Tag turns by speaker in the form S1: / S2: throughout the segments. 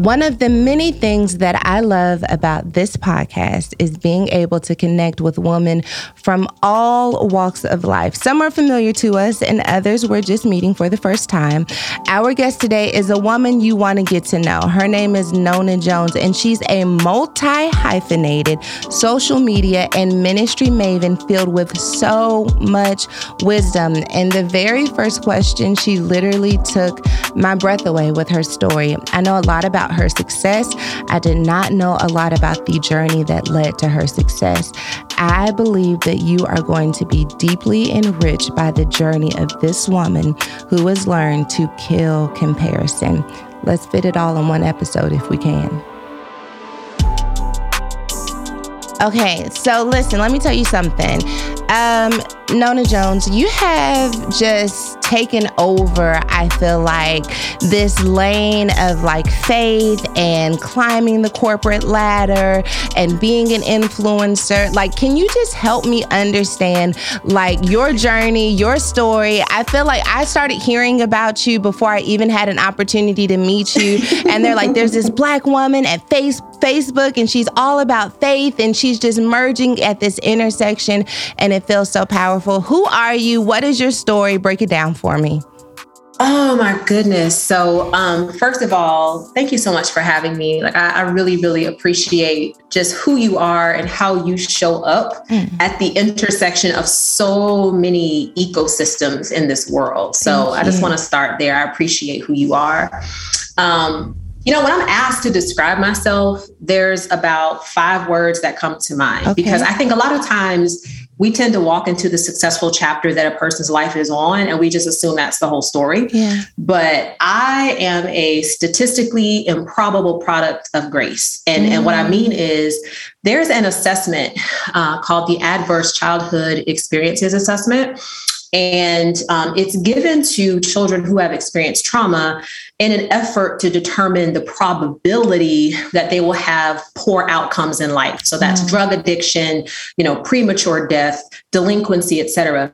S1: One of the many things that I love about this podcast is being able to connect with women from all walks of life. Some are familiar to us, and others we're just meeting for the first time. Our guest today is a woman you want to get to know. Her name is Nona Jones, and she's a multi hyphenated social media and ministry maven filled with so much wisdom. And the very first question, she literally took my breath away with her story. I know a lot about about her success. I did not know a lot about the journey that led to her success. I believe that you are going to be deeply enriched by the journey of this woman who has learned to kill comparison. Let's fit it all in one episode if we can. Okay, so listen, let me tell you something. Um, Nona Jones, you have just taken over, I feel like, this lane of like faith and climbing the corporate ladder and being an influencer. Like, can you just help me understand like your journey, your story? I feel like I started hearing about you before I even had an opportunity to meet you. and they're like, there's this black woman at Facebook. Facebook and she's all about faith and she's just merging at this intersection and if it feels so powerful. Who are you? What is your story? Break it down for me.
S2: Oh my goodness. So, um, first of all, thank you so much for having me. Like, I, I really, really appreciate just who you are and how you show up mm. at the intersection of so many ecosystems in this world. So, I just want to start there. I appreciate who you are. Um, you know, when I'm asked to describe myself, there's about five words that come to mind okay. because I think a lot of times we tend to walk into the successful chapter that a person's life is on and we just assume that's the whole story. Yeah. But I am a statistically improbable product of grace. And, mm and what I mm. mean is there's an assessment uh, called the Adverse Childhood Experiences Assessment. And um, it's given to children who have experienced trauma in an effort to determine the probability that they will have poor outcomes in life. So that's mm drug addiction, you know, premature death, delinquency, et cetera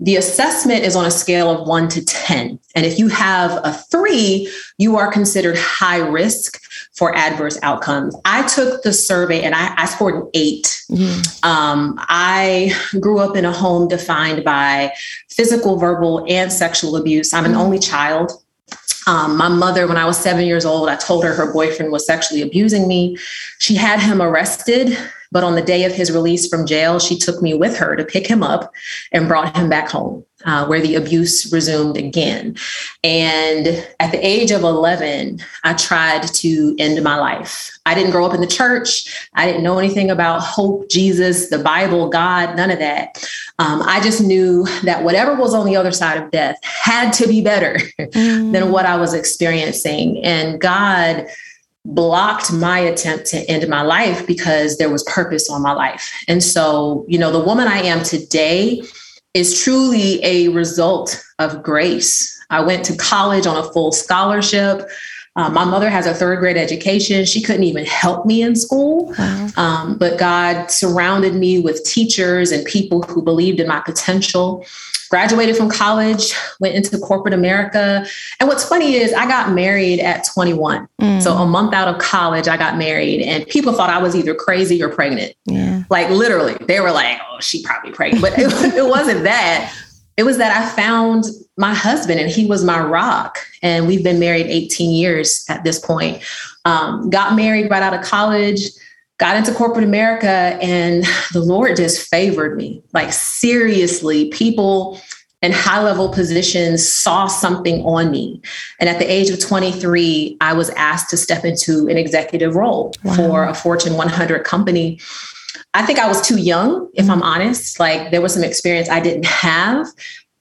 S2: the assessment is on a scale of one to 10. And if you have a three, you are considered high risk for adverse outcomes. I took the survey and I, I scored an 8 mm-hmm. um, I grew up in a home defined by physical, verbal, and sexual abuse. I'm an mm-hmm. only child. Um, my mother, when I was seven years old, I told her her boyfriend was sexually abusing me. She had him arrested but on the day of his release from jail, she took me with her to pick him up and brought him back home, uh, where the abuse resumed again. And at the age of 11, I tried to end my life. I didn't grow up in the church, I didn't know anything about hope, Jesus, the Bible, God, none of that. Um, I just knew that whatever was on the other side of death had to be better mm. than what I was experiencing. And God, blocked my attempt to end my life because there was purpose on my life. And so, you know, the woman I am today is truly a result of grace. I went to college on a full scholarship. Uh, my mother has a third grade education. She couldn't even help me in school. Wow. Um, but God surrounded me with teachers and people who believed in my potential graduated from college, went into corporate America. And what's funny is I got married at 21. Mm. So a month out of college, I got married and people thought I was either crazy or pregnant. Yeah. Like literally, they were like, oh, she probably pregnant. But it, it wasn't that. It was that I found my husband and he was my rock. And we've been married 18 years at this point. Um, got married right out of college got into corporate America and the Lord just favored me. Like, seriously, people in high level positions saw something on me. And at the age of 23, I was asked to step into an executive role wow. for a Fortune 100 company. I think I was too young, if I'm honest. Like, there was some experience I didn't have,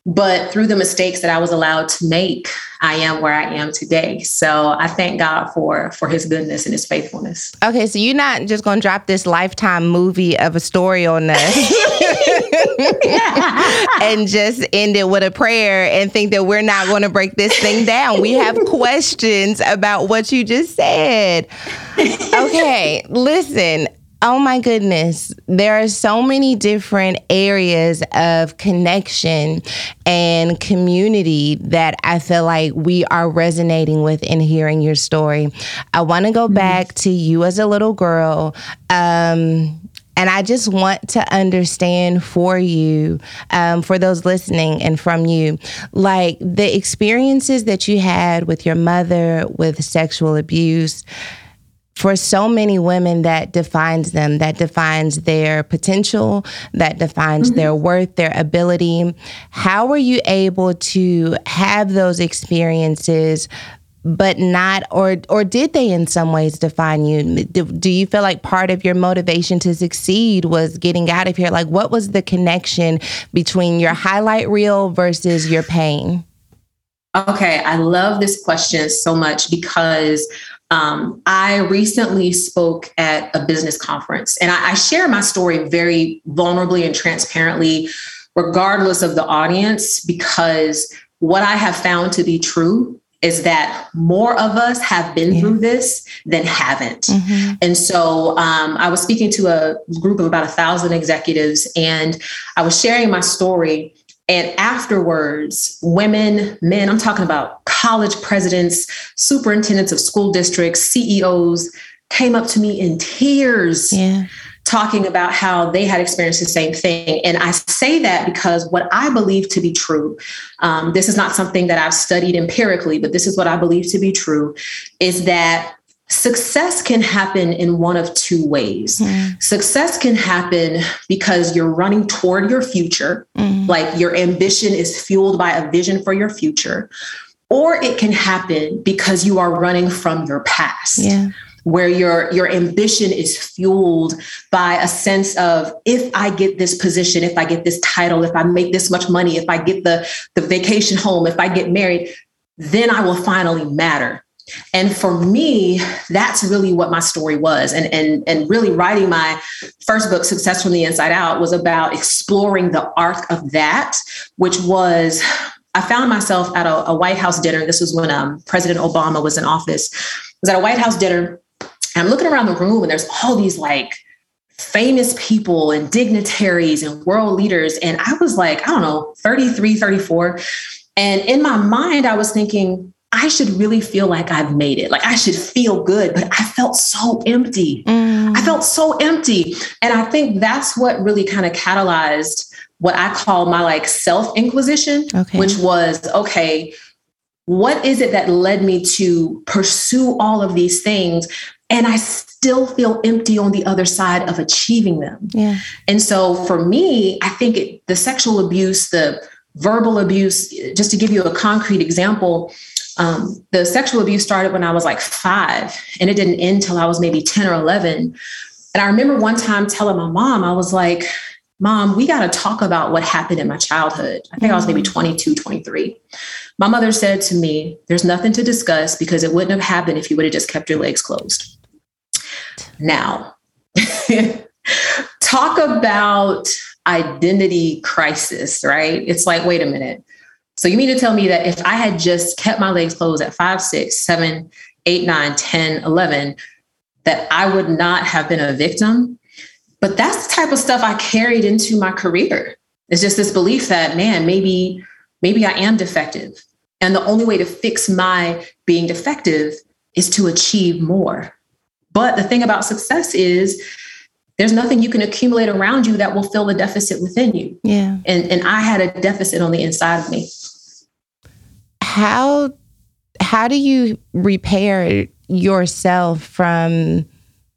S2: but through the mistakes that I was allowed to make, I am where I am today. So I thank God for for His goodness and His faithfulness.
S1: Okay, so you're not just gonna drop this lifetime movie of a story on us and just end it with a prayer and think that we're not going to break this thing down. We have questions about what you just said. Okay, listen. Oh my goodness. There are so many different areas of connection and community that I feel like we are resonating with in hearing your story. I want to go mm-hmm. back to you as a little girl. Um, and I just want to understand for you, um, for those listening and from you, like the experiences that you had with your mother, with sexual abuse for so many women that defines them, that defines their potential, that defines mm-hmm. their worth, their ability. How were you able to have those experiences? but not or or did they in some ways define you do, do, you feel like part of your motivation to succeed was getting out of here like what was the connection between your highlight reel versus your pain
S2: okay i love this question so much because um, I recently spoke at a business conference, and I, I share my story very vulnerably and transparently, regardless of the audience, because what I have found to be true is that more of us have been yeah. through this than haven't. Mm-hmm. And so um, I was speaking to a group of about a thousand executives, and I was sharing my story. And afterwards, women, men, I'm talking about college presidents, superintendents of school districts, CEOs came up to me in tears. Yeah. Talking about how they had experienced the same thing. And I say that because what I believe to be true, um, this is not something that I've studied empirically, but this is what I believe to be true, is that Success can happen in one of two ways. mm Success can happen because you're running toward your future, mm like your ambition is fueled by a vision for your future, or it can happen because you are running from your past. Yeah where your your ambition is fueled by a sense of if i get this position if i get this title if i make this much money if i get the the vacation home if i get married then i will finally matter and for me, that's really what my story was. And, and, and really writing my first book, Success from the Inside Out, was about exploring the arc of that, which was I found myself at a, a White House dinner. This was when um, President Obama was in office. I was at a White House dinner. And I'm looking around the room, and there's all these like famous people and dignitaries and world leaders. And I was like, I don't know, 33, 34. And in my mind, I was thinking, I should really feel like I've made it. Like I should feel good, but I felt so empty. Mm. I felt so empty. And I think that's what really kind of catalyzed what I call my like self inquisition, okay. which was okay, what is it that led me to pursue all of these things? And I still feel empty on the other side of achieving them. Yeah. And so for me, I think it, the sexual abuse, the verbal abuse, just to give you a concrete example, um, the sexual abuse started when I was like five, and it didn't end till I was maybe 10 or 11. And I remember one time telling my mom, I was like, Mom, we got to talk about what happened in my childhood. I think I was maybe mm-hmm. 22, 23. My mother said to me, There's nothing to discuss because it wouldn't have happened if you would have just kept your legs closed. Now, talk about identity crisis, right? It's like, wait a minute. So you mean to tell me that if I had just kept my legs closed at five, six, seven, eight, nine, 10, 11, that I would not have been a victim? But that's the type of stuff I carried into my career. It's just this belief that, man, maybe, maybe I am defective. And the only way to fix my being defective is to achieve more. But the thing about success is there's nothing you can accumulate around you that will fill the deficit within you. Yeah. And and I had a deficit on the inside of me
S1: how how do you repair yourself from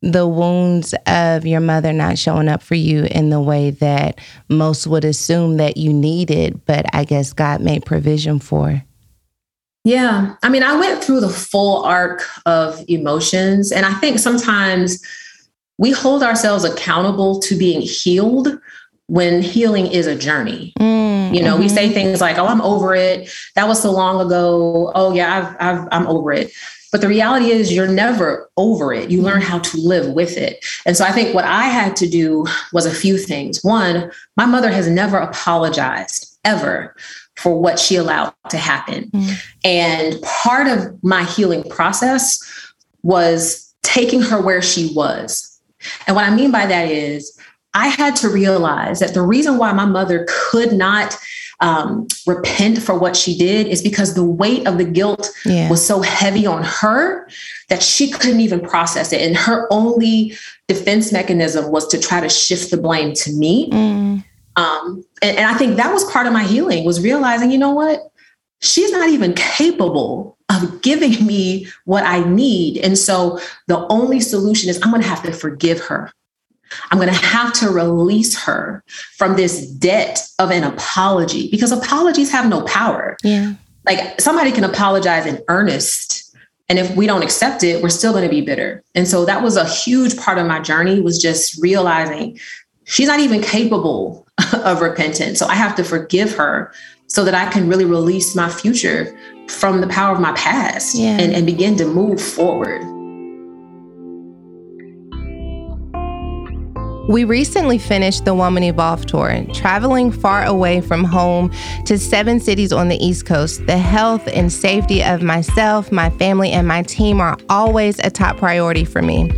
S1: the wounds of your mother not showing up for you in the way that most would assume that you needed, but I guess God made provision for?
S2: Yeah. I mean, I went through the full arc of emotions. And I think sometimes we hold ourselves accountable to being healed when healing is a journey. Mm you know, mm-hmm. we say mm-hmm. things like, "Oh, I'm over it. That was so long ago. Oh, yeah, I've, I've I'm over it." But the reality is, you're never over it. You learn how to live with it. And so I think what I had to do was a few things. One, my mother has never apologized ever for what she allowed to happen. Mm-hmm. And part of my healing process was taking her where she was. And what I mean by that is, I had to realize that the reason why my mother could not um, repent for what she did is because the weight of the guilt yeah. was so heavy on her that she couldn't even process it. And her only defense mechanism was to try to shift the blame to me. Mm. Um, and, and I think that was part of my healing was realizing, you know what? She's not even capable of giving me what I need. And so the only solution is I'm going to have to forgive her. I'm going to have to release her from this debt of an apology because apologies have no power. Yeah. Like somebody can apologize in earnest and if we don't accept it, we're still going to be bitter. And so that was a huge part of my journey was just realizing she's not even capable of repentance. So I have to forgive her so that I can really release my future from the power of my past yeah. and, and begin to move forward.
S1: We recently finished the Woman Evolve Tour, traveling far away from home to seven cities on the East Coast. The health and safety of myself, my family, and my team are always a top priority for me.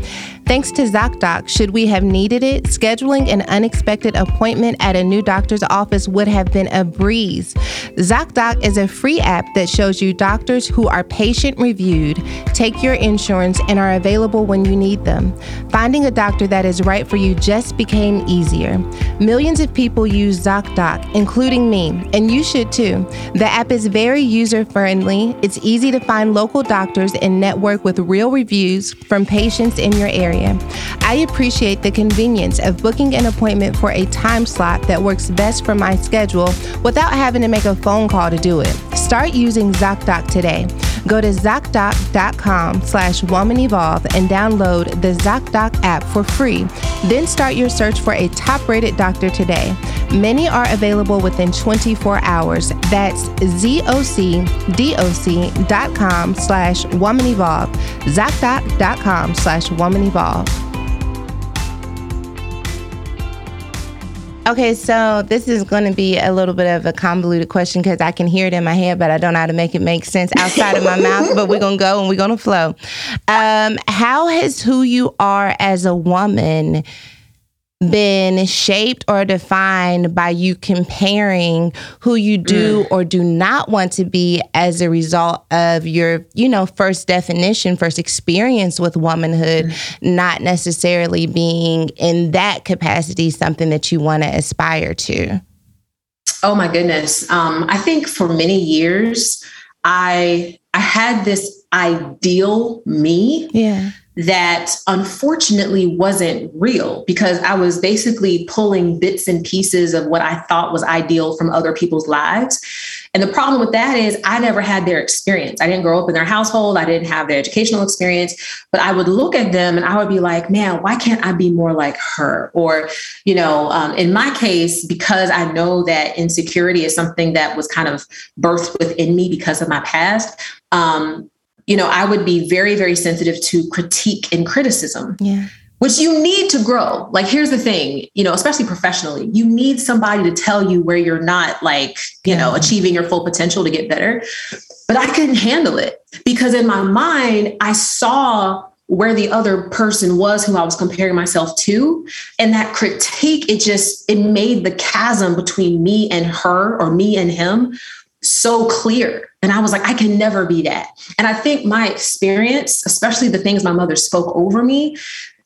S1: Thanks to ZocDoc, should we have needed it, scheduling an unexpected appointment at a new doctor's office would have been a breeze. ZocDoc is a free app that shows you doctors who are patient reviewed, take your insurance, and are available when you need them. Finding a doctor that is right for you just became easier. Millions of people use ZocDoc, including me, and you should too. The app is very user friendly, it's easy to find local doctors and network with real reviews from patients in your area area. I appreciate the convenience of booking an appointment for a time slot that works best for my schedule without having to make a phone call to do it. Start using ZocDoc today. Go to ZocDoc.com slash womanevolve and download the ZocDoc app for free. Then start your search for a top rated doctor today. Many are available within 24 hours. That's zocdoc.com slash womanevolve zocdoc.com slash womanevolve Okay, so this is going to be a little bit of a convoluted question because I can hear it in my head, but I don't know how to make it make sense outside of my mouth. But we're going to go and we're going to flow. Um, how has who you are as a woman Mm. been shaped or defined by you comparing who you do mm. or do not want to be as a result of your, you know, first definition, first experience with womanhood, mm. not necessarily being in that capacity something that you want to aspire to?
S2: Oh my goodness. Um, I think for many years, I I had this ideal me. Yeah that unfortunately wasn't real because I was basically pulling bits and pieces of what I thought was ideal from other people's lives. And the problem with that is I never had their experience. I didn't grow up in their household, I didn't have their educational experience, but I would look at them and I would be like, man, why can't I be more like her? Or, you know, um, in my case, because I know that insecurity is something that was kind of birthed within me because of my past. Um, you know, I would be very, very sensitive to critique and criticism. Yeah. Which you need to grow. Like, here's the thing, you know, especially professionally, you need somebody to tell you where you're not like, you yeah. know, achieving your full potential to get better. But I couldn't handle it because in my mind, I saw where the other person was who I was comparing myself to. And that critique, it just, it made the chasm between me and her or me and him so clear. And I was like, I can never be that. And I think my experience, especially the things my mother spoke over me,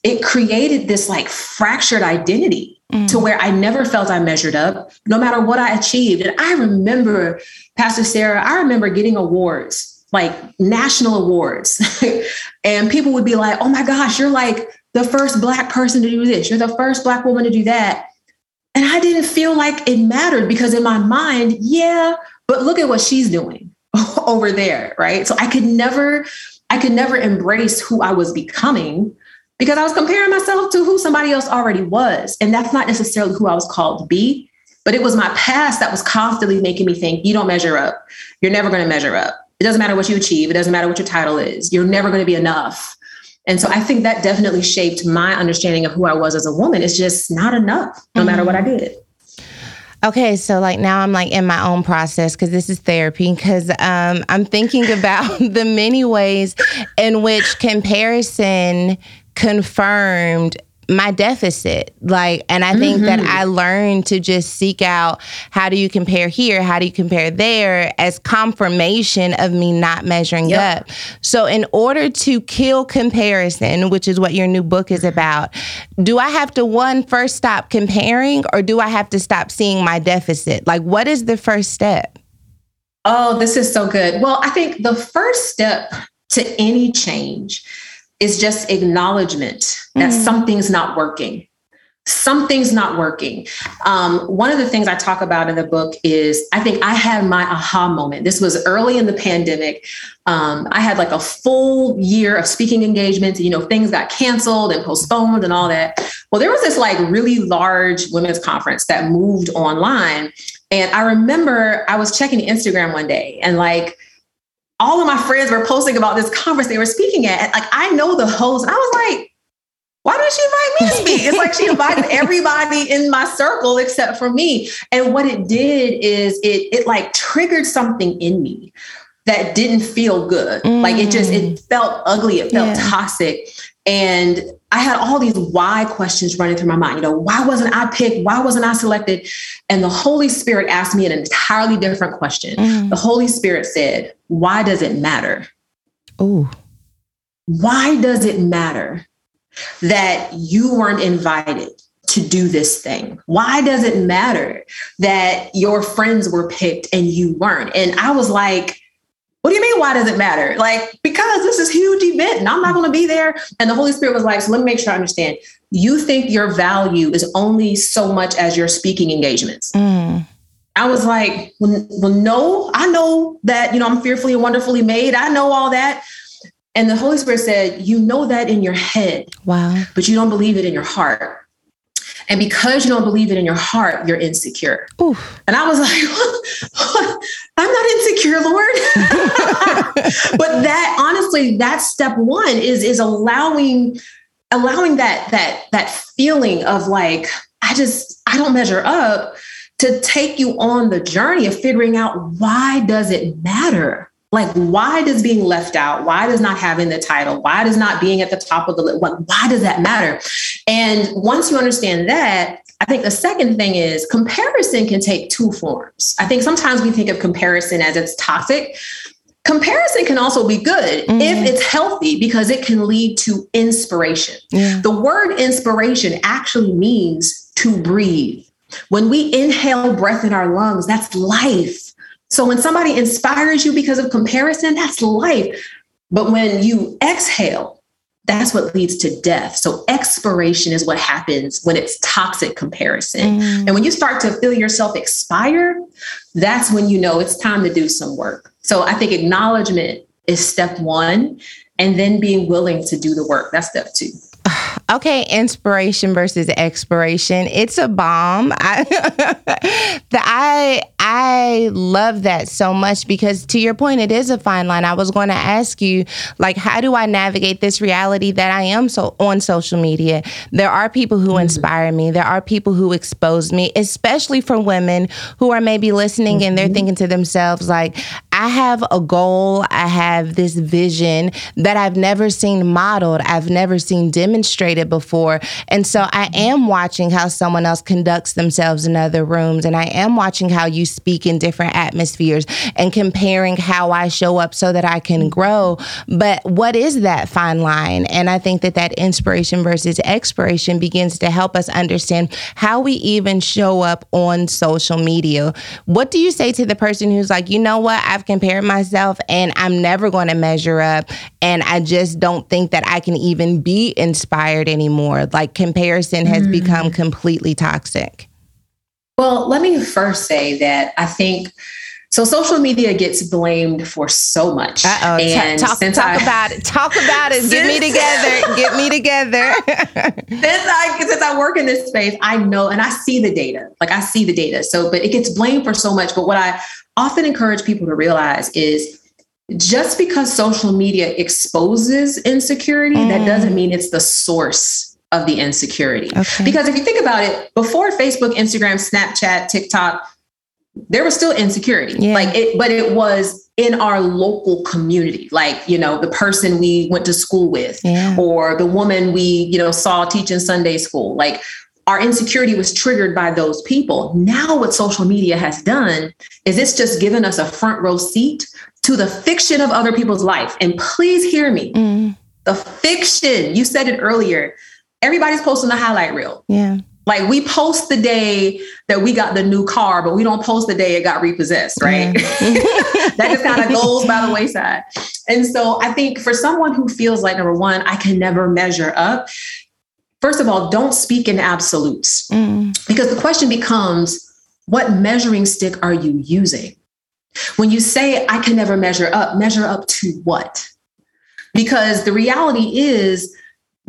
S2: it created this like fractured identity mm. to where I never felt I measured up, no matter what I achieved. And I remember, Pastor Sarah, I remember getting awards, like national awards. and people would be like, oh my gosh, you're like the first Black person to do this, you're the first Black woman to do that. And I didn't feel like it mattered because in my mind, yeah, but look at what she's doing over there, right? So I could never, I could never embrace who I was becoming because I was comparing myself to who somebody else already was. And that's not necessarily who I was called to be, but it was my past that was constantly making me think, you don't measure up. You're never going to measure up. It doesn't matter what you achieve, it doesn't matter what your title is, you're never going to be enough. And so I think that definitely shaped my understanding of who I was as a woman. It's just not enough, no mm-hmm. matter what I did.
S1: Okay, so like now I'm like in my own process because this is therapy because um, I'm thinking about the many ways in which comparison confirmed my deficit like and i think mm-hmm. that i learned to just seek out how do you compare here how do you compare there as confirmation of me not measuring yep. up so in order to kill comparison which is what your new book is about do i have to one first stop comparing or do i have to stop seeing my deficit like what is the first step
S2: oh this is so good well i think the first step to any change is just acknowledgement mm-hmm. that something's not working. Something's not working. Um, one of the things I talk about in the book is I think I had my aha moment. This was early in the pandemic. Um, I had like a full year of speaking engagements. You know, things got canceled and postponed and all that. Well, there was this like really large women's conference that moved online. And I remember I was checking Instagram one day and like, all of my friends were posting about this conference they were speaking at. Like I know the host. And I was like, why did she invite me to speak? It's like she invited everybody in my circle except for me. And what it did is it it like triggered something in me that didn't feel good. Mm. Like it just it mm. felt ugly, it felt yeah. toxic. And I had all these why questions running through my mind. You know, why wasn't I picked? Why wasn't I selected? And the Holy Spirit asked me an entirely different question. Mm. The Holy Spirit said, Why does it matter? Oh. Why does it matter that you weren't invited? to do this thing? Why does it matter that your friends were picked and you weren't? And I was like, what do you mean why does it matter like because this is huge event and i'm not going to be there and the holy spirit was like so let me make sure i understand you think your value is only so much as your speaking engagements mm. i was like well, well no i know that you know i'm fearfully and wonderfully made i know all that and the holy spirit said you know that in your head wow but you don't believe it in your heart and because you don't believe it in your heart, you're insecure. Oof. And I was like, I'm not insecure but that honestly, that step one is is allowing allowing that that that feeling of like I just I don't measure up to take you on the journey of figuring out why does it matter like why does being left out why does not having the title why does not being at the top of the list why does that matter and once you understand that i think the second thing is comparison can take two forms i think sometimes we think of comparison as it's toxic Comparison can also be good mm-hmm. if it's healthy because it can lead to inspiration. Yeah. The word inspiration actually means to breathe. When we inhale breath in our lungs, that's life. So when somebody inspires you because of comparison, that's life. But when you exhale, that's what leads to death. So expiration is what happens when it's toxic comparison. Mm. And when you start to feel yourself expire, that's when you know it's time to do some work. So I think acknowledgement is step 1 and then being willing to do the work. That's step 2.
S1: okay, inspiration versus expiration. It's a bomb. I, the, I I love that so much because to your point, it is a fine line. I was going to ask you, like, how do I navigate this reality that I am so on social media? There are people who mm-hmm. inspire me. There are people who expose me, especially for women who are maybe listening mm-hmm. and they're mm-hmm. thinking to themselves, like, I have a goal, I have this vision that I've never seen modeled, I've never seen demonstrated before. And so I am watching how someone else conducts themselves in other rooms, and I am watching how you speak in different atmospheres and comparing how I show up so that I can grow. But what is that fine line? And I think that that inspiration versus expiration begins to help us understand how we even show up on social media. What do you say to the person who's like, you know what, I've Compare myself and I'm never going to measure up. And I just don't think that I can even be inspired anymore. Like comparison has mm. become completely toxic.
S2: Well, let me first say that I think so social media gets blamed for so much. Uh-oh.
S1: And T- talk, since talk I, about it. Talk about it. Get me together. Get me together.
S2: since I since I work in this space, I know and I see the data. Like I see the data. So, but it gets blamed for so much. But what I often encourage people to realize is just because social media exposes insecurity, mm. that doesn't mean it's the source of the insecurity. Okay. Because if you think about it, before Facebook, Instagram, Snapchat, TikTok, there was still insecurity yeah. like it but it was in our local community like you know the person we went to school with yeah. or the woman we you know saw teaching sunday school like our insecurity was triggered by those people now what social media has done is it's just given us a front row seat to the fiction of other people's life and please hear me mm. the fiction you said it earlier everybody's posting the highlight reel yeah like we post the day that we got the new car, but we don't post the day it got repossessed, right? Mm-hmm. that just kind of goes by the wayside. And so I think for someone who feels like number one, I can never measure up, first of all, don't speak in absolutes mm. because the question becomes what measuring stick are you using? When you say, I can never measure up, measure up to what? Because the reality is,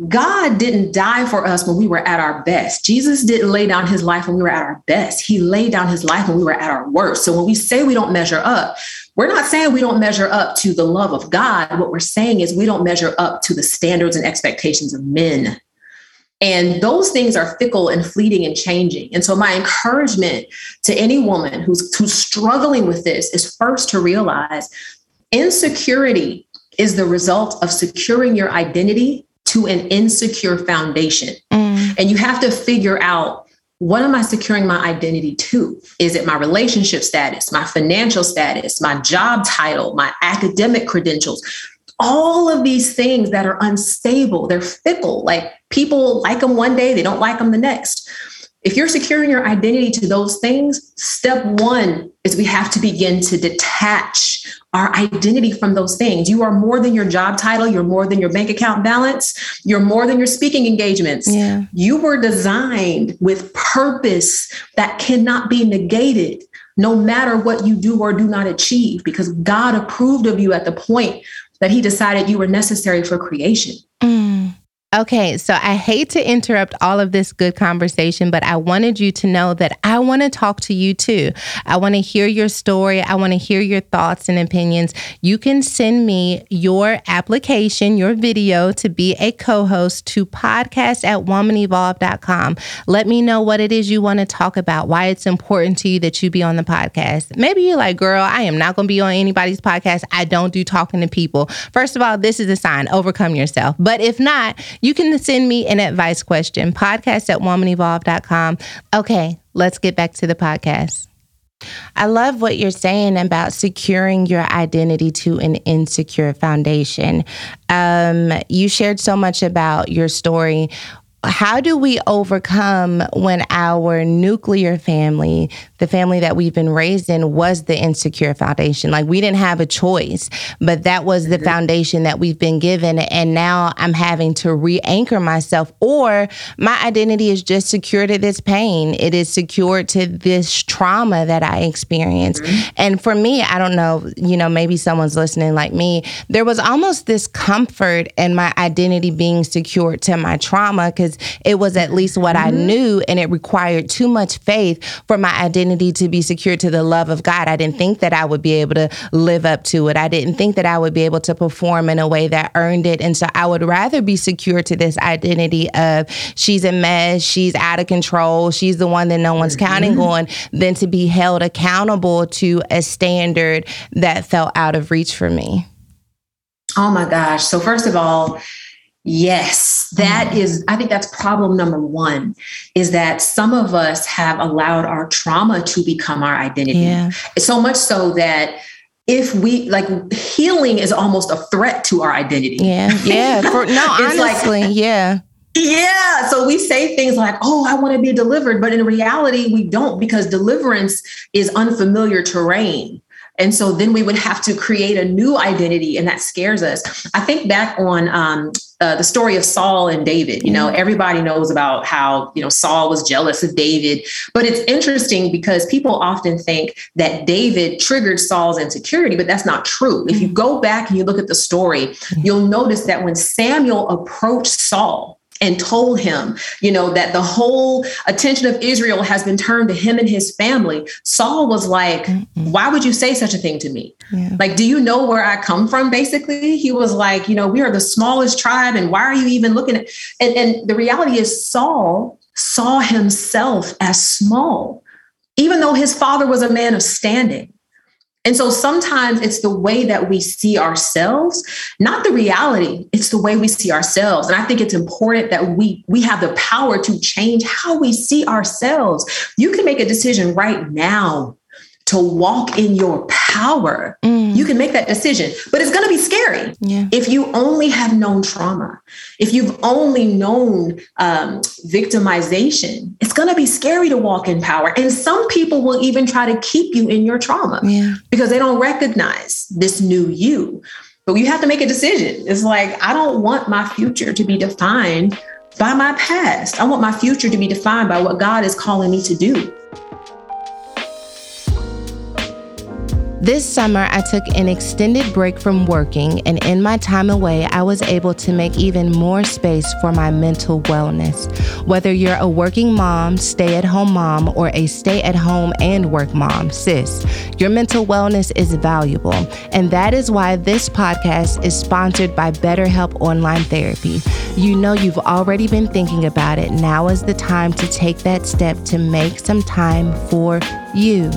S2: God didn't die for us when we were at our best. Jesus didn't lay down his life when we were at our best. He laid down his life when we were at our worst. So when we say we don't measure up, we're not saying we don't measure up to the love of God. What we're saying is we don't measure up to the standards and expectations of men. And those things are fickle and fleeting and changing. And so, my encouragement to any woman who's, who's struggling with this is first to realize insecurity is the result of securing your identity to an insecure foundation. Mm. And you have to figure out what am I securing my identity to? Is it my relationship status, my financial status, my job title, my academic credentials? All of these things that are unstable, they're fickle. Like people like them one day, they don't like them the next. If you're securing your identity to those things, step one is we have to begin to detach our identity from those things. You are more than your job title, you're more than your bank account balance, you're more than your speaking engagements. Yeah. You were designed with purpose that cannot be negated no matter what you do or do not achieve, because God approved of you at the point that He decided you were necessary for creation. Mm.
S1: Okay, so I hate to interrupt all of this good conversation, but I wanted you to know that I want to talk to you too. I want to hear your story. I want to hear your thoughts and opinions. You can send me your application, your video to be a co host to podcast at womanevolve.com. Let me know what it is you want to talk about, why it's important to you that you be on the podcast. Maybe you're like, girl, I am not going to be on anybody's podcast. I don't do talking to people. First of all, this is a sign overcome yourself. But if not, you can send me an advice question, podcast at womanevolve.com. Okay, let's get back to the podcast. I love what you're saying about securing your identity to an insecure foundation. Um, you shared so much about your story how do we overcome when our nuclear family, the family that we've been raised in, was the insecure foundation? Like we didn't have a choice, but that was the mm-hmm. foundation that we've been given. And now I'm having to re anchor myself, or my identity is just secured to this pain. It is secured to this trauma that I experienced. Mm-hmm. And for me, I don't know, you know, maybe someone's listening like me, there was almost this comfort in my identity being secured to my trauma because because it was at least what mm-hmm. I knew and it required too much faith for my identity to be secured to the love of God. I didn't think that I would be able to live up to it. I didn't think that I would be able to perform in a way that earned it. And so I would rather be secure to this identity of she's a mess, she's out of control, she's the one that no one's mm-hmm. counting mm-hmm. on than to be held accountable to a standard that felt out of reach for me.
S2: Oh my gosh. So, first of all, Yes, that mm. is, I think that's problem number one is that some of us have allowed our trauma to become our identity. Yeah. So much so that if we like healing is almost a threat to our identity. Yeah.
S1: Yeah. For, no, honestly. Like, yeah.
S2: Yeah. So we say things like, oh, I want to be delivered. But in reality, we don't because deliverance is unfamiliar terrain. And so then we would have to create a new identity, and that scares us. I think back on um, uh, the story of Saul and David. You know, everybody knows about how, you know, Saul was jealous of David. But it's interesting because people often think that David triggered Saul's insecurity, but that's not true. If you go back and you look at the story, you'll notice that when Samuel approached Saul, and told him, you know, that the whole attention of Israel has been turned to him and his family, Saul was like, mm-hmm. Why would you say such a thing to me? Yeah. Like, do you know where I come from? Basically, he was like, You know, we are the smallest tribe, and why are you even looking at? And, and the reality is, Saul saw himself as small, even though his father was a man of standing. And so sometimes it's the way that we see ourselves, not the reality. It's the way we see ourselves. And I think it's important that we we have the power to change how we see ourselves. You can make a decision right now to walk in your power, mm. you can make that decision. But it's going to be scary yeah. if you only have known trauma, if you've only known um, victimization. It's going to be scary to walk in power. And some people will even try to keep you in your trauma yeah. because they don't recognize this new you. But you have to make a decision. It's like, I don't want my future to be defined by my past. I want my future to be defined by what God is calling me to do.
S1: This summer, I took an extended break from working, and in my time away, I was able to make even more space for my mental wellness. Whether you're a working mom, stay at home mom, or a stay at home and work mom, sis, your mental wellness is valuable. And that is why this podcast is sponsored by BetterHelp Online Therapy. You know you've already been thinking about it. Now is the time to take that step to make some time for you.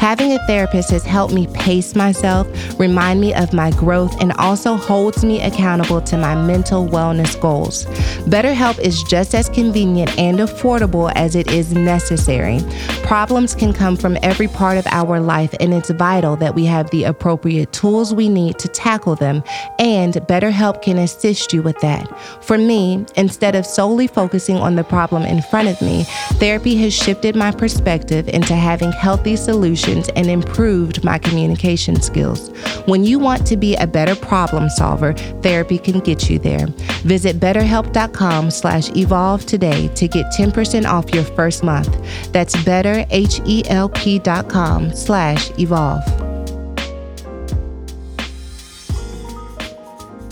S1: Having a therapist has helped me pace myself, remind me of my growth, and also holds me accountable to my mental wellness goals. BetterHelp is just as convenient and affordable as it is necessary. Problems can come from every part of our life, and it's vital that we have the appropriate tools we need to tackle them, and BetterHelp can assist you with that. For me, instead of solely focusing on the problem in front of me, therapy has shifted my perspective into having healthy solutions and improved my communication skills. When you want to be a better problem solver, therapy can get you there. Visit betterhelp.com slash evolve today to get 10% off your first month. That's betterhelp.com slash evolve.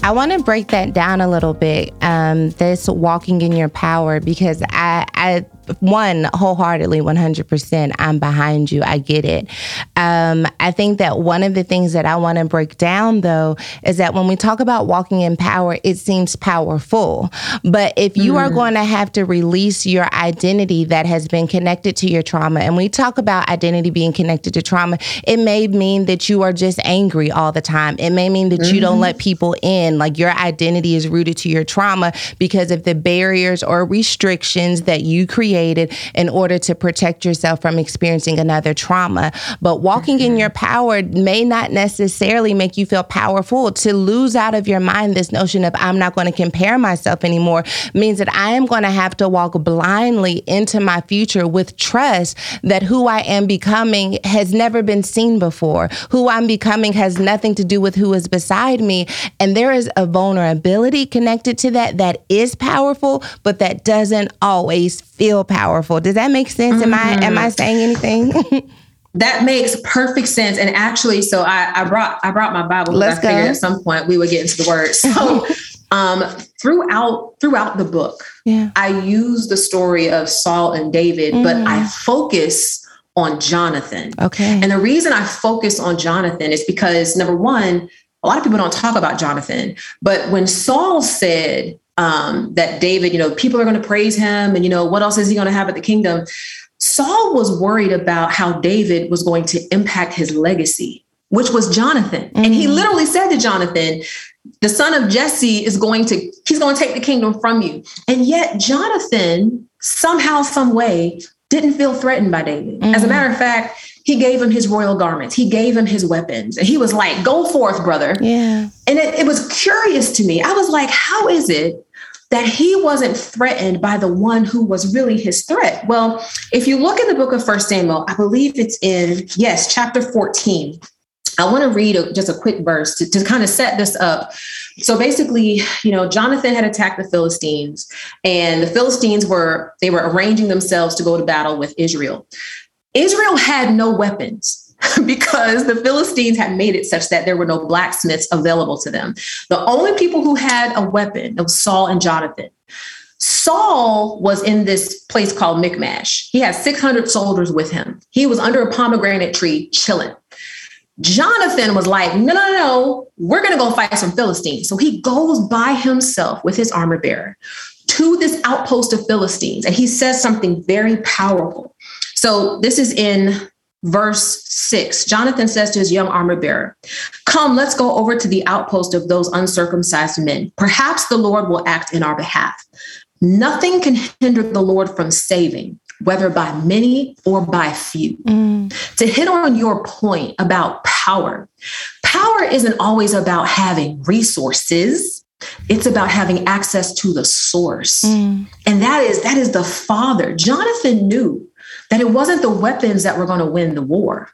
S1: I want to break that down a little bit. Um, this walking in your power, because I, I one wholeheartedly 100% i'm behind you i get it um, i think that one of the things that i want to break down though is that when we talk about walking in power it seems powerful but if you mm. are going to have to release your identity that has been connected to your trauma and we talk about identity being connected to trauma it may mean that you are just angry all the time it may mean that mm-hmm. you don't mm-hmm. let people in like your identity is rooted to your trauma because of the barriers or restrictions that you create initiated in order to protect yourself from experiencing another trauma. But walking mm-hmm. in your power may not necessarily make you feel powerful. To lose out of your mind this notion of I'm not going to compare myself anymore means that I am going to have to walk blindly into my future with trust that who I am becoming has never been seen before. Who I'm becoming has nothing to do with who is beside me. And there is a vulnerability connected to that that is powerful, but that doesn't always feel powerful. Does that make sense? Mm-hmm. Am I am I mm-hmm. saying anything?
S2: that makes perfect sense. And actually, so I, I brought I brought my Bible. because I go. figured at some point we would get into the word. So um, throughout throughout the book, yeah. I use the story of Saul and David, mm. but I mm-hmm. focus on Jonathan. Okay. And the reason I focus on Jonathan is because number one, a lot of people don't talk about Jonathan, but when Saul said, um, that David, you know, people are going to praise him, and you know, what else is he going to have at the kingdom? Saul was worried about how David was going to impact his legacy, which was Jonathan, mm-hmm. and he mm. literally said to Jonathan, "The son of Jesse is going to he's going to take the kingdom from you," and yet Jonathan somehow, some way, didn't feel threatened by David. Mm-hmm. As a mm. matter of fact, he gave him his royal garments, he gave him his weapons, and he was like, Go forth, brother. Yeah. And it, it was curious to me. I was like, How is it that he wasn't threatened by the one who was really his threat. Well, if you look in the book of First Samuel, I believe it's in, yes, chapter 14. I want to read a, just a quick verse to, to kind of set this up. So basically, you know, Jonathan had attacked the Philistines, and the Philistines were they were arranging themselves to go to battle with Israel. Israel had no weapons. because the Philistines had made it such that there were no blacksmiths available to them. The only people who had a weapon was Saul and Jonathan. Saul was in this place called Michmash. He had 600 soldiers with him. He was under a pomegranate tree chilling. Jonathan was like, no, no, no, we're going to go fight some Philistines. So he goes by himself with his armor bearer to this outpost of Philistines, and he says something very powerful. So this is in verse 6 Jonathan says to his young armor bearer, Come, let's go over to the outpost of those uncircumcised men. Perhaps the Lord will act in our behalf. Nothing can hinder the Lord from saving, whether by many or by few. Mm. To hit on your point about power, power isn't always about having resources it's about having access to the source mm. and that is that is the father jonathan knew that it wasn't the weapons that were going to win the war.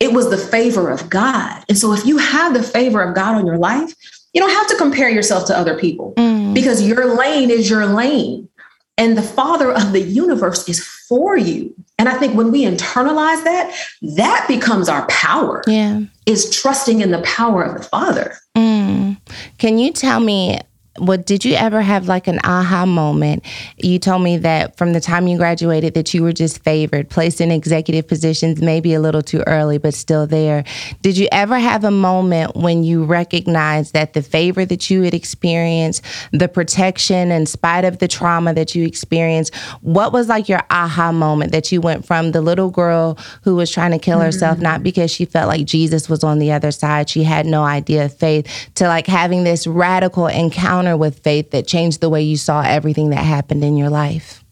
S2: It was the favor of God. And so if you have the favor of God on your life, you don't have to compare yourself to other people mm. because your lane is your lane. And the father of the universe is for you. And I think when we internalize that, that becomes our power. Yeah. Is trusting in the power of the father. Mm.
S1: Can you tell me well did you ever have like an aha moment you told me that from the time you graduated that you were just favored placed in executive positions maybe a little too early but still there did you ever have a moment when you recognized that the favor that you had experienced the protection in spite of the trauma that you experienced what was like your aha moment that you went from the little girl who was trying to kill mm-hmm. herself not mm-hmm. because she felt like jesus was on the other side she had no idea of faith to like having this radical encounter encounter with faith that changed the way you saw everything that happened in your life?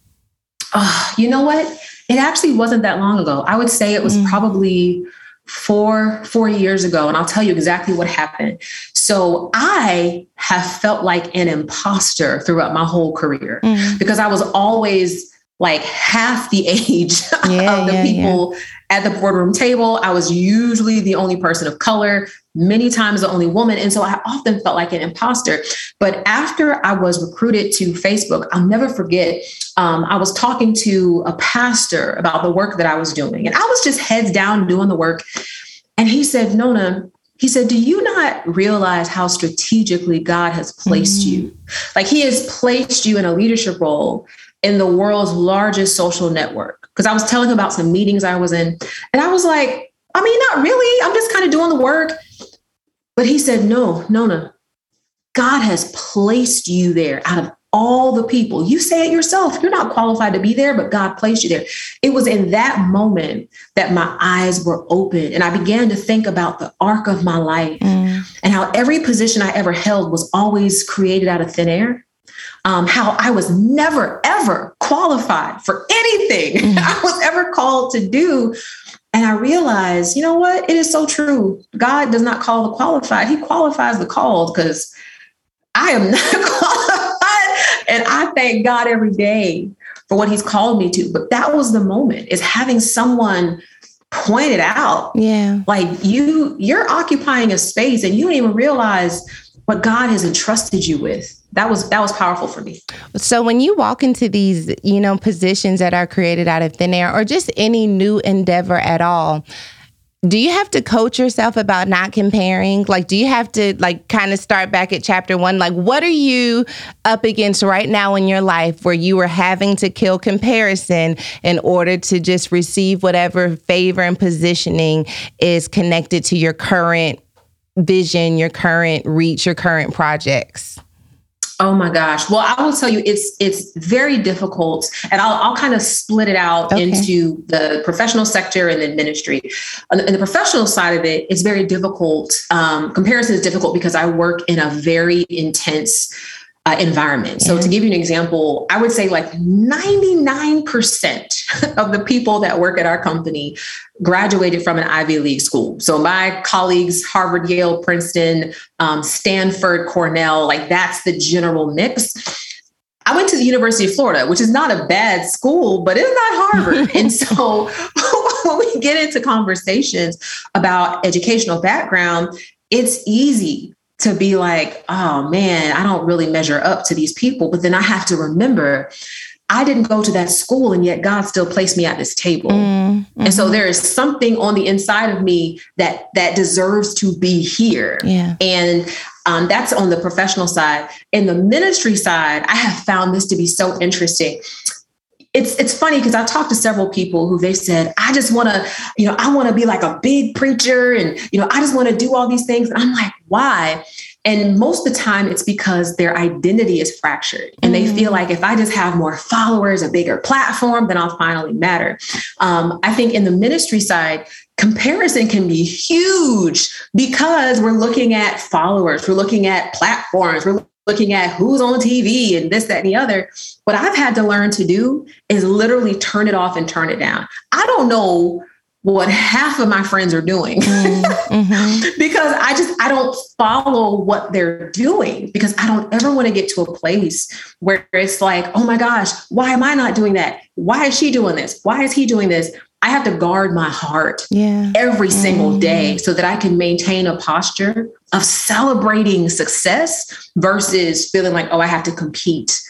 S2: Oh, you know what? It actually wasn't that long ago. I would say it was mm. probably four four years ago and i'll tell you exactly what happened so i have felt like an imposter throughout my whole career mm because i was always like half the age yeah, of the yeah, people yeah at the boardroom table, I was usually the only person of color, many times the only woman. And so I often felt like an imposter. But after I was recruited to Facebook, I'll never forget, um, I was talking to a pastor about the work that I was doing. And I was just heads down doing the work. And he said, Nona, he said, Do you not realize how strategically God has placed mm-hmm. you? Like, He has placed you in a leadership role in the world's largest social network. Because I was telling about some meetings I was in, and I was like, I mean, not really. I'm just kind of doing the work. But he said, No, Nona, God has placed you there out of all the people. You say it yourself. You're not qualified to be there, but God placed you there. It was in that moment that my eyes were open and I began to think about the arc of my life mm. and how every position I ever held was always created out of thin air um, how I was never, ever qualified for anything mm-hmm. I was ever called to do. And I realized, you know what? It is so true. God does not call the qualified, He qualifies the called because I am not qualified. And I thank God every day for what He's called me to. But that was the moment is having someone point it out. Yeah. Like you, you're occupying a space and you don't even realize what God has entrusted you with that was that was powerful for me.
S1: So when you walk into these, you know, positions that are created out of thin air or just any new endeavor at all, do you have to coach yourself about not comparing? Like do you have to like kind of start back at chapter 1? Like what are you up against right now in your life where you were having to kill comparison in order to just receive whatever favor and positioning is connected to your current vision, your current reach, your current projects?
S2: Oh my gosh. Well, I will tell you, it's it's very difficult, and I'll, I'll kind of split it out okay. into the professional sector and then ministry. And the, professional side of it, it's very difficult. Um, comparison is difficult because I work in a very intense uh, environment. So, to give you an example, I would say like 99% of the people that work at our company graduated from an Ivy League school. So, my colleagues, Harvard, Yale, Princeton, um, Stanford, Cornell, like that's the general mix. I went to the University of Florida, which is not a bad school, but it's not Harvard. and so, when we get into conversations about educational background, it's easy to be like, oh man, I don't really measure up to these people. But then I have to remember I didn't go to that school and yet God still placed me at this table. Mm-hmm. And so mm-hmm. there is something on the inside of me that that deserves to be here. Yeah. And um, that's on the professional side. In the ministry side, I have found this to be so interesting. It's it's funny because I've talked to several people who they said, I just want to, you know, I want to be like a big preacher and you know, I just want to do all these things. And I'm like, why? And most of the time, it's because their identity is fractured and they feel mm. like if I just have more followers, a bigger platform, then I'll finally matter. Um, I think in the ministry side, comparison can be huge because we're looking at followers, we're looking at platforms, we're looking at who's on TV and this, that, and the other. What I've had to learn to do is literally turn it off and turn it down. I don't know what half of my friends are doing mm, mm-hmm. because I just I don't follow what they're doing because I don't ever want to get to a place where it's like, "Oh my gosh, why am I not doing that? Why is she doing this? Why is he doing this?" I have to guard my heart yeah. every mm-hmm. single day so that I can maintain a posture of celebrating success versus feeling like, "Oh, I have to compete."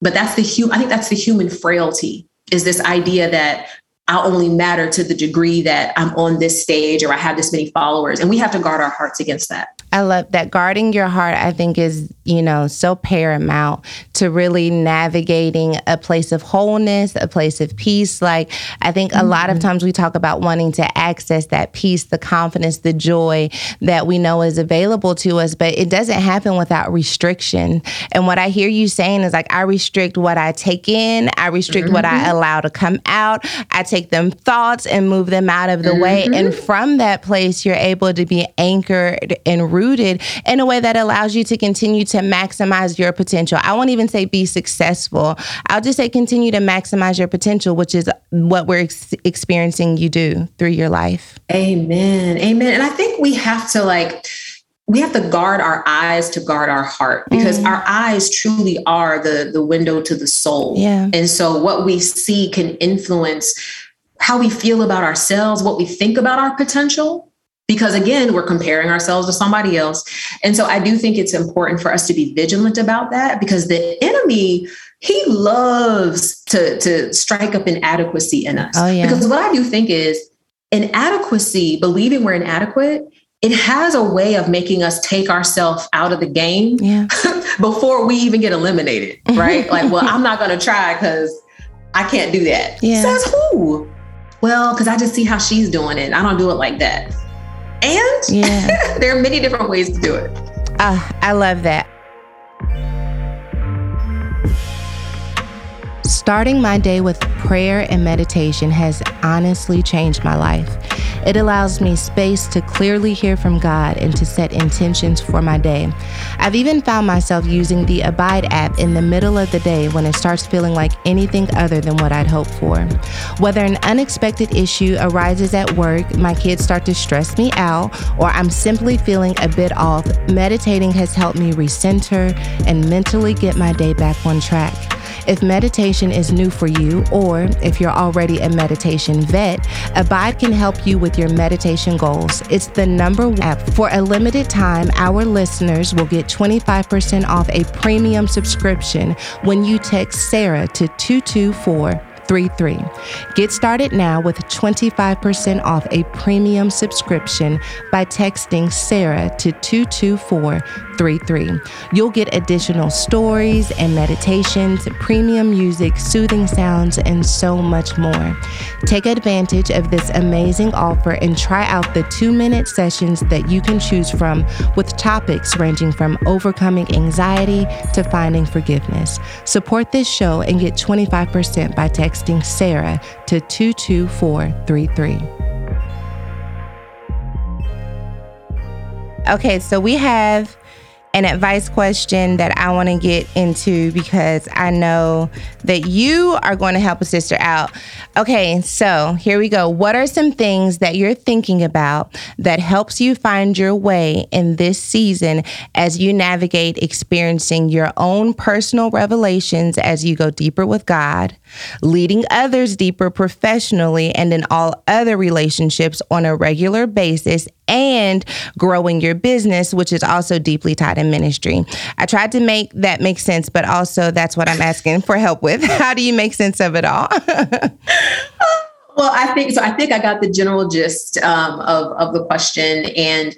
S2: But that's the human I think that's the human frailty is this idea that I only matter to the degree that I'm on this stage or I have this many followers. And we have to guard our hearts against that.
S1: I love that. Guarding your heart, I think, is, you know, so paramount to really navigating a place of wholeness, a place of peace. Like, I think a mm-hmm. lot of mm-hmm. times we talk about wanting to access that peace, the confidence, the joy that we know is available to us, but it doesn't happen without restriction. And what I hear you saying is like, I restrict what I take in, I restrict mm-hmm. what I mm-hmm. allow to come out, I take them thoughts and move them out of the mm-hmm. way. And from that place, you're able to be anchored and rooted in a way that allows you to continue to maximize your potential. I won't even even say be successful. I'll just say continue to maximize your potential, which is what we're ex- experiencing you do through your life.
S2: Amen. Amen. And I think we have to like, we have to guard our eyes to guard our heart because mm our eyes truly are the the window to the soul. Yeah. And so what we see can influence how we feel about ourselves, what we think about our potential, because again we're comparing ourselves to somebody else and so i do think it's important for us to be vigilant about that because the enemy he loves to to strike up inadequacy in us oh, yeah. because what i do think is inadequacy believing we're inadequate it has a way of making us take ourselves out of the game yeah. before we even get eliminated right like well i'm not going to try because i can't do that yeah. says who well because i just see how she's doing it i don't do it like that and yeah. there are many different ways to do it.
S1: Uh, I love that. Starting my day with prayer and meditation has honestly changed my life. It allows me space to clearly hear from God and to set intentions for my day. I've even found myself using the Abide app in the middle of the day when it starts feeling like anything other than what I'd hoped for. Whether an unexpected issue arises at work, my kids start to stress me out, or I'm simply feeling a bit off, meditating has helped me recenter and mentally get my day back on track. If meditation is new for you, or if you're already a meditation vet, Abide can help you with your meditation goals. It's the number one app. For a limited time, our listeners will get 25% off a premium subscription when you text Sarah to 224. 3333. Get started now with 25% off a premium subscription by texting Sarah to 22433. You'll get additional stories and meditations, premium music, soothing sounds, and so much more. Take advantage of this amazing offer and try out the two minute sessions that you can choose from with topics ranging from overcoming anxiety to finding forgiveness. Support this show and get 25% by texting texting Sarah to 22433. Okay, so we have an advice question that I want to get into because I know that you are going to help a sister out. Okay, so here we go. What are some things that you're thinking about that helps you find your way in this season as you navigate experiencing your own personal revelations as you go deeper with God? leading others deeper professionally and in all other relationships on a regular basis, and growing your business, which is also deeply tied in ministry. I tried to make that make sense, but also that's what I'm asking for help with. How do you make sense of it all?
S2: well, I think so. I think I got the general gist um, of, of the question. And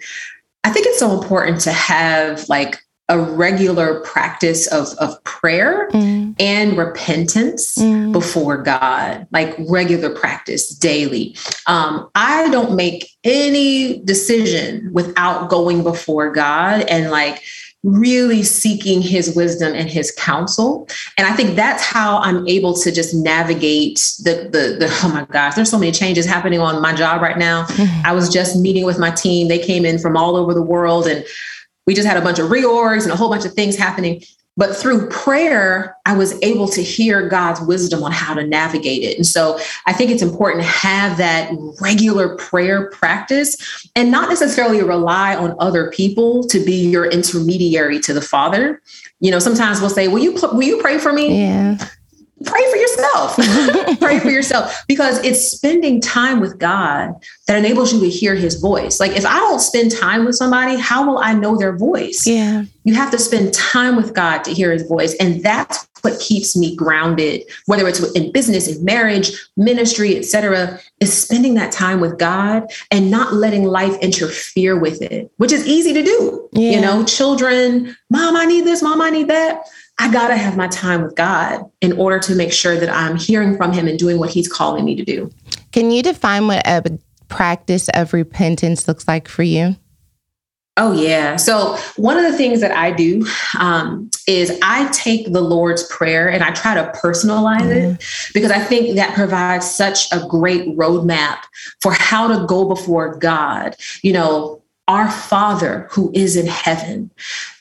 S2: I think it's so important to have like a regular practice of, of prayer mm. and repentance mm. before God, like regular practice daily. Um, I don't make any decision without going before God and like really seeking his wisdom and his counsel and i think that's how i'm able to just navigate the the, the oh my gosh there's so many changes happening on my job right now mm-hmm. i was just meeting with my team they came in from all over the world and we just had a bunch of reorgs and a whole bunch of things happening. But through prayer, I was able to hear God's wisdom on how to navigate it. And so I think it's important to have that regular prayer practice and not necessarily rely on other people to be your intermediary to the Father. You know, sometimes we'll say, Will you, will you pray for me? Yeah pray for yourself. pray for yourself because it's spending time with God that enables you to hear his voice. Like if I don't spend time with somebody, how will I know their voice? Yeah. You have to spend time with God to hear his voice and that's what keeps me grounded whether it's in business, in marriage, ministry, etc. is spending that time with God and not letting life interfere with it, which is easy to do. Yeah. You know, children, mom, I need this, mom, I need that I got to have my time with God in order to make sure that I'm hearing from Him and doing what He's calling me to do.
S1: Can you define what a practice of repentance looks like for you?
S2: Oh, yeah. So, one of the things that I do um, is I take the Lord's Prayer and I try to personalize mm-hmm. it because I think that provides such a great roadmap for how to go before God. You know, our Father who is in heaven,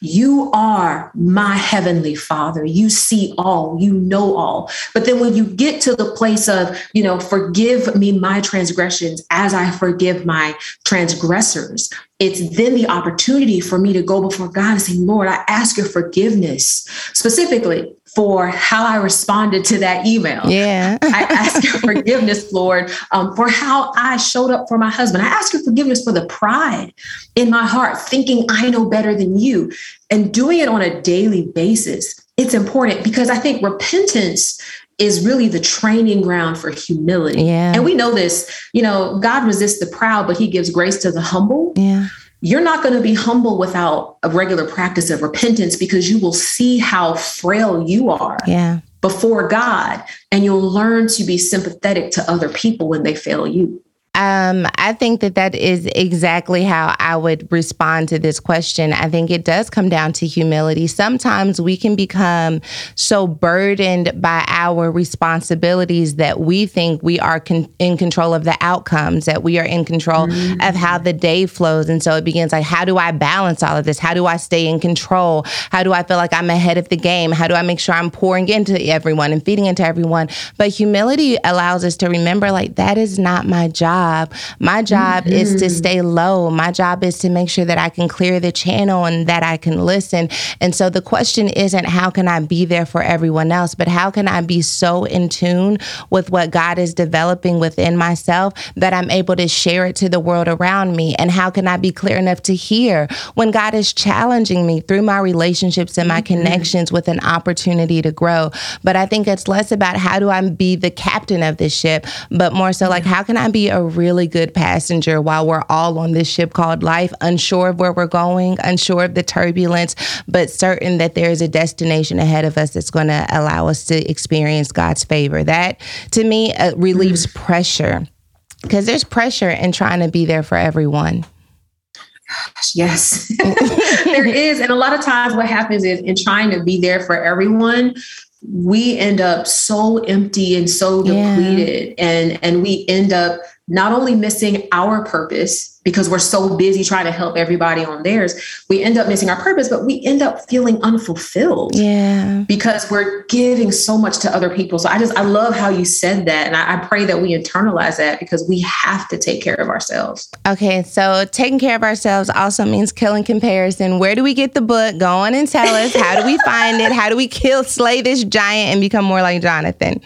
S2: you are my heavenly Father. You see all, you know all. But then when you get to the place of, you know, forgive me my transgressions as I forgive my transgressors, it's then the opportunity for me to go before God and say, Lord, I ask your forgiveness specifically for how I responded to that email. Yeah. I ask your forgiveness, Lord, um, for how I showed up for my husband. I ask your forgiveness for the pride in my heart, thinking I know better than you and doing it on a daily basis. It's important because I think repentance is really the training ground for humility. Yeah. And we know this, you know, God resists the proud, but he gives grace to the humble. Yeah. You're not going to be humble without a regular practice of repentance because you will see how frail you are. Yeah. Before God, and you'll learn to be sympathetic to other people when they fail you.
S1: Um, I think that that is exactly how I would respond to this question. I think it does come down to humility. Sometimes we can become so burdened by our responsibilities that we think we are con- in control of the outcomes, that we are in control mm-hmm. of how the day flows. And so it begins like, how do I balance all of this? How do I stay in control? How do I feel like I'm ahead of the game? How do I make sure I'm pouring into everyone and feeding into everyone? But humility allows us to remember like, that is not my job job. My job mm-hmm. is to mm-hmm. stay low. My job is to make sure that I can clear the channel and that I can listen. And so the question isn't how can I be there for everyone else, but how can I be so in tune with what God is developing within myself that I'm able to share it to the world around me? And how can I be clear enough to hear when God is challenging me through my relationships and my mm-hmm. connections with an opportunity to grow? But I think it's less about how do I be the captain of this ship, but more so like how can I be a really good passenger while we're all on this ship called life, unsure of where we're going, unsure of the turbulence, but certain that there is a destination ahead of us that's going to allow us to experience God's favor. That to me uh, relieves mm pressure because there's pressure in trying to be there for everyone.
S2: yes, there is. And a lot of times, what happens is in trying to be there for everyone, we end up so empty and so depleted yeah. and and we end up not only missing our purpose because we're so busy trying to help everybody on theirs, we end up missing our purpose, but we end up feeling unfulfilled. Yeah. Because we're giving so much to other people. So I just, I love how you said that. And I, I pray that we internalize that because we have to take care of ourselves.
S1: Okay. So taking care of ourselves also means killing comparison. Where do we get the book? Go on and tell us. How do we find it? How do we kill, slay this giant and become more like Jonathan?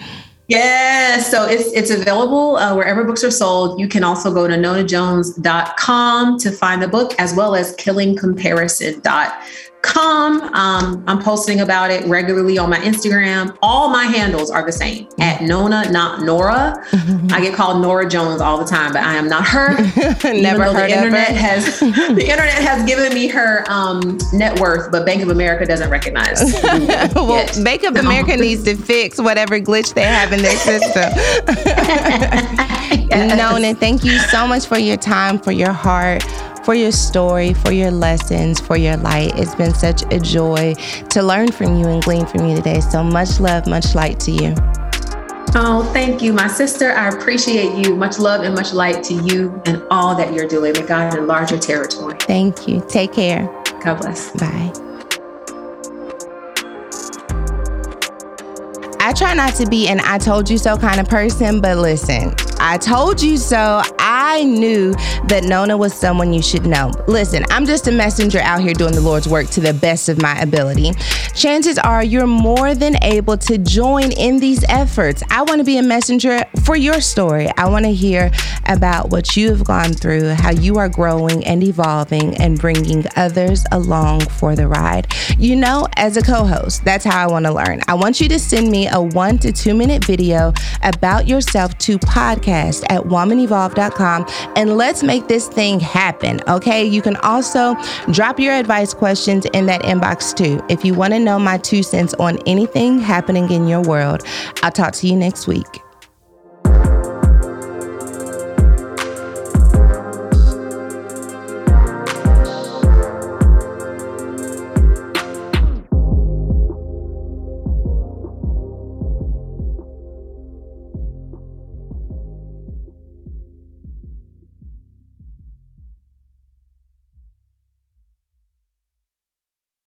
S2: Yes. Yeah, so it's it's available uh, wherever books are sold. You can also go to nonajones.com to find the book as well as killingcomparison.com come. Um, I'm posting about it regularly on my Instagram. All my handles are the same at Nona, not Nora. I get called Norah Jones all the time, but I am not her. Never heard the internet ever. has the internet has given me her um, net worth, but Bank of America doesn't recognize.
S1: well, Bank of America needs to fix whatever glitch they have in their system. yes. Nona, thank you so much for your time, for your heart for your story, for your lessons, for your light. It's been such a joy to learn from you and glean from you today. So much love, much light to you.
S2: Oh, thank you, my sister. I appreciate you. Much love and much light to you and all that you're doing. May God enlarge your territory.
S1: Thank you. Take care.
S2: God bless.
S1: Bye. I try not to be an I told you so kind of person, but listen, I told you so. I knew that Nona was someone you should know. Listen, I'm just a messenger out here doing the Lord's work to the best of my ability. Chances are you're more than able to join in these efforts. I want to be a messenger for your story. I want to hear about what you have gone through, how you are growing and evolving, and bringing others along for the ride. You know, as a co host, that's how I want to learn. I want you to send me a one to two minute video about yourself to podcast at womanevolve.com gmail.com and let's make this thing happen. Okay. You can also drop your advice questions in that inbox too. If you want to know my two cents on anything happening in your world, I'll talk to you next week.